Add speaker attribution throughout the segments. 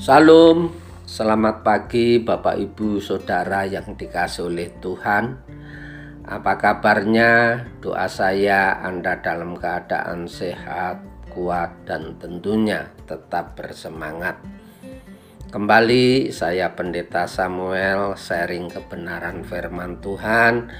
Speaker 1: Salam, selamat pagi Bapak Ibu Saudara yang dikasih oleh Tuhan. Apa kabarnya? Doa saya Anda dalam keadaan sehat, kuat, dan tentunya tetap bersemangat. Kembali saya Pendeta Samuel sharing kebenaran firman Tuhan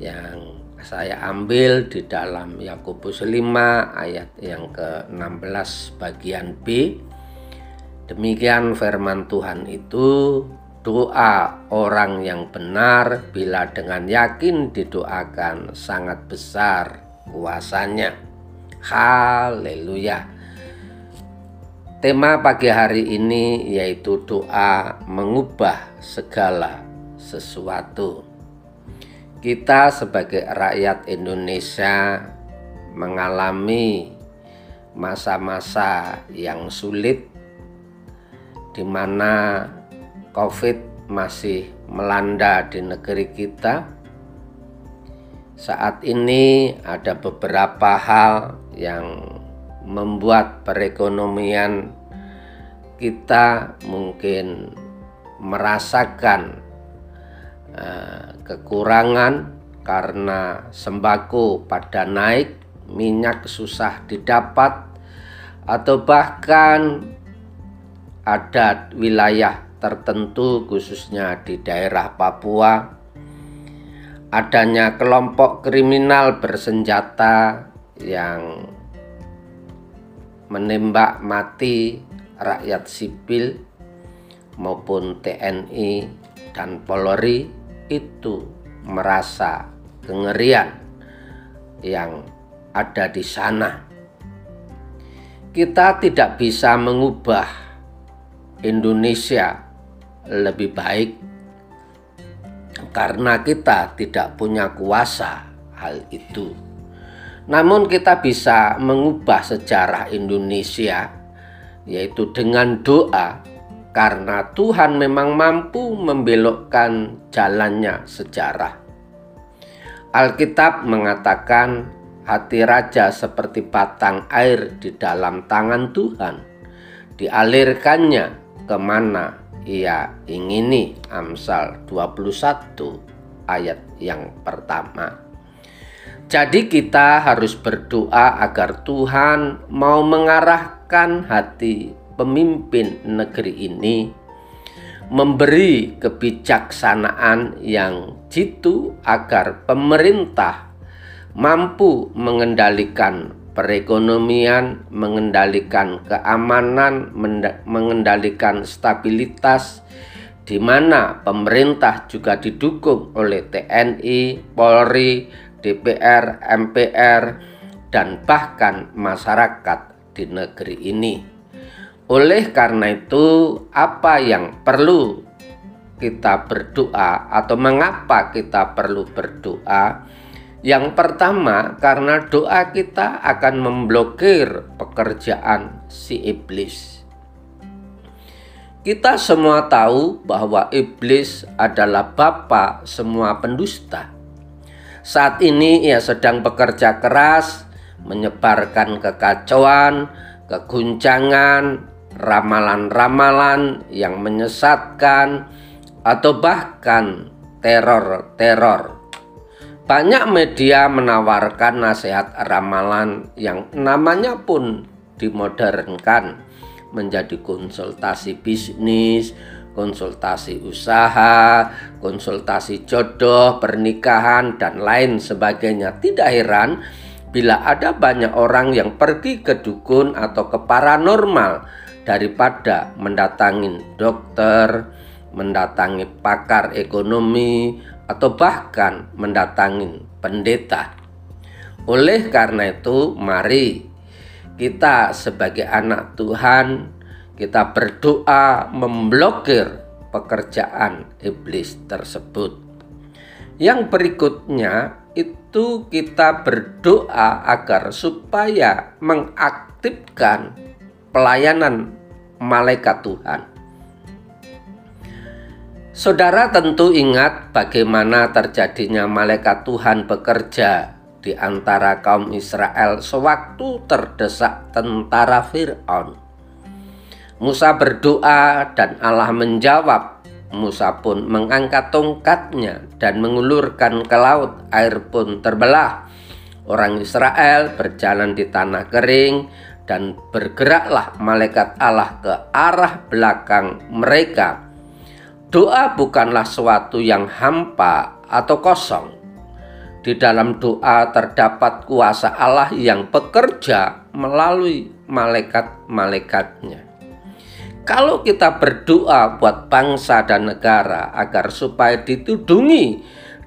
Speaker 1: Yang saya ambil di dalam Yakobus 5 ayat yang ke-16 bagian B Demikian firman Tuhan itu doa orang yang benar bila dengan yakin didoakan sangat besar kuasanya. Haleluya. Tema pagi hari ini yaitu doa mengubah segala sesuatu. Kita sebagai rakyat Indonesia mengalami masa-masa yang sulit di mana COVID masih melanda di negeri kita. Saat ini ada beberapa hal yang membuat perekonomian kita mungkin merasakan uh, kekurangan karena sembako pada naik, minyak susah didapat, atau bahkan ada wilayah tertentu khususnya di daerah Papua adanya kelompok kriminal bersenjata yang menembak mati rakyat sipil maupun TNI dan Polri itu merasa kengerian yang ada di sana. Kita tidak bisa mengubah Indonesia lebih baik karena kita tidak punya kuasa hal itu. Namun kita bisa mengubah sejarah Indonesia yaitu dengan doa karena Tuhan memang mampu membelokkan jalannya sejarah. Alkitab mengatakan hati raja seperti batang air di dalam tangan Tuhan. Dialirkannya ke mana ia ingini? Amsal 21 ayat yang pertama. Jadi kita harus berdoa agar Tuhan mau mengarahkan hati pemimpin negeri ini memberi kebijaksanaan yang jitu agar pemerintah mampu mengendalikan perekonomian, mengendalikan keamanan, mengendalikan stabilitas, di mana pemerintah juga didukung oleh TNI, Polri, DPR, MPR, dan bahkan masyarakat di negeri ini. Oleh karena itu, apa yang perlu kita berdoa, atau mengapa kita perlu berdoa? Yang pertama, karena doa kita akan memblokir pekerjaan si iblis. Kita semua tahu bahwa iblis adalah bapa semua pendusta. Saat ini ia sedang bekerja keras, menyebarkan kekacauan, keguncangan, ramalan-ramalan yang menyesatkan, atau bahkan teror-teror banyak media menawarkan nasihat ramalan yang namanya pun dimodernkan menjadi konsultasi bisnis, konsultasi usaha, konsultasi jodoh, pernikahan, dan lain sebagainya. Tidak heran bila ada banyak orang yang pergi ke dukun atau ke paranormal daripada mendatangi dokter, mendatangi pakar ekonomi, atau bahkan mendatangi pendeta. Oleh karena itu, mari kita sebagai anak Tuhan, kita berdoa memblokir pekerjaan iblis tersebut. Yang berikutnya itu kita berdoa agar supaya mengaktifkan pelayanan malaikat Tuhan. Saudara tentu ingat bagaimana terjadinya malaikat Tuhan bekerja di antara kaum Israel sewaktu terdesak tentara Firaun. Musa berdoa dan Allah menjawab. Musa pun mengangkat tongkatnya dan mengulurkan ke laut, air pun terbelah. Orang Israel berjalan di tanah kering dan bergeraklah malaikat Allah ke arah belakang mereka. Doa bukanlah suatu yang hampa atau kosong. Di dalam doa terdapat kuasa Allah yang bekerja melalui malaikat-malaikatnya. Kalau kita berdoa buat bangsa dan negara agar supaya ditudungi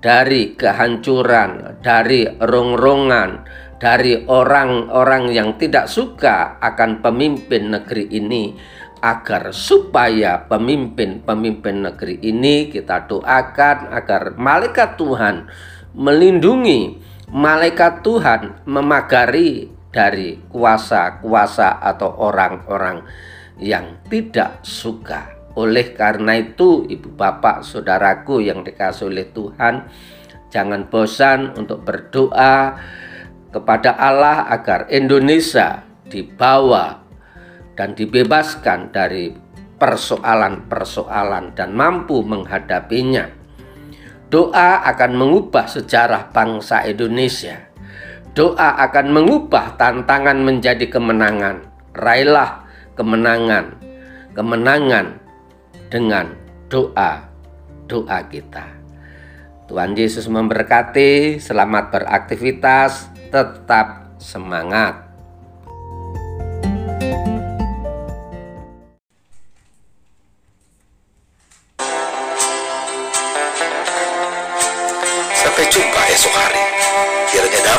Speaker 1: dari kehancuran, dari rongrongan, dari orang-orang yang tidak suka akan pemimpin negeri ini, agar supaya pemimpin-pemimpin negeri ini kita doakan agar malaikat Tuhan melindungi, malaikat Tuhan memagari dari kuasa-kuasa atau orang-orang yang tidak suka. Oleh karena itu, ibu bapak, saudaraku yang dikasih oleh Tuhan, jangan bosan untuk berdoa kepada Allah agar Indonesia dibawa dan dibebaskan dari persoalan-persoalan dan mampu menghadapinya. Doa akan mengubah sejarah bangsa Indonesia. Doa akan mengubah tantangan menjadi kemenangan. Raihlah kemenangan, kemenangan dengan doa-doa kita. Tuhan Yesus memberkati, selamat beraktivitas, tetap semangat.